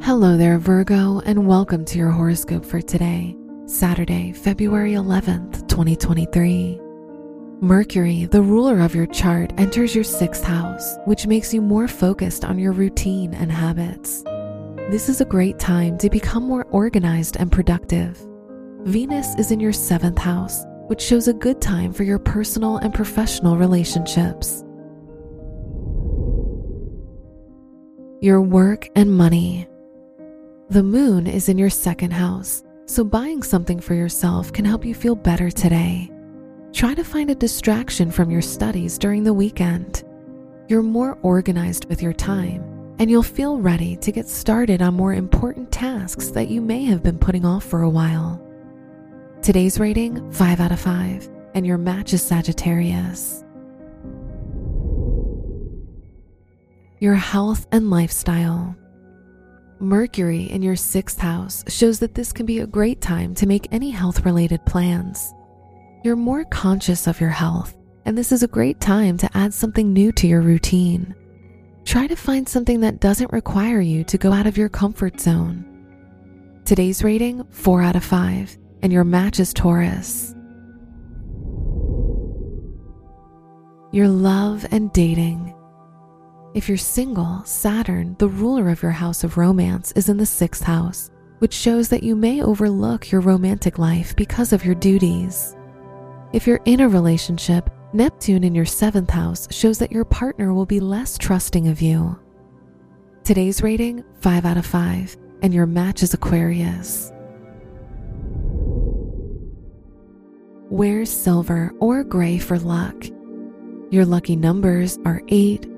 Hello there, Virgo, and welcome to your horoscope for today, Saturday, February 11th, 2023. Mercury, the ruler of your chart, enters your sixth house, which makes you more focused on your routine and habits. This is a great time to become more organized and productive. Venus is in your seventh house, which shows a good time for your personal and professional relationships. Your work and money. The moon is in your second house, so buying something for yourself can help you feel better today. Try to find a distraction from your studies during the weekend. You're more organized with your time, and you'll feel ready to get started on more important tasks that you may have been putting off for a while. Today's rating 5 out of 5, and your match is Sagittarius. Your health and lifestyle. Mercury in your sixth house shows that this can be a great time to make any health related plans. You're more conscious of your health, and this is a great time to add something new to your routine. Try to find something that doesn't require you to go out of your comfort zone. Today's rating 4 out of 5, and your match is Taurus. Your love and dating. If you're single, Saturn, the ruler of your house of romance, is in the sixth house, which shows that you may overlook your romantic life because of your duties. If you're in a relationship, Neptune in your seventh house shows that your partner will be less trusting of you. Today's rating 5 out of 5, and your match is Aquarius. Wear silver or gray for luck. Your lucky numbers are 8,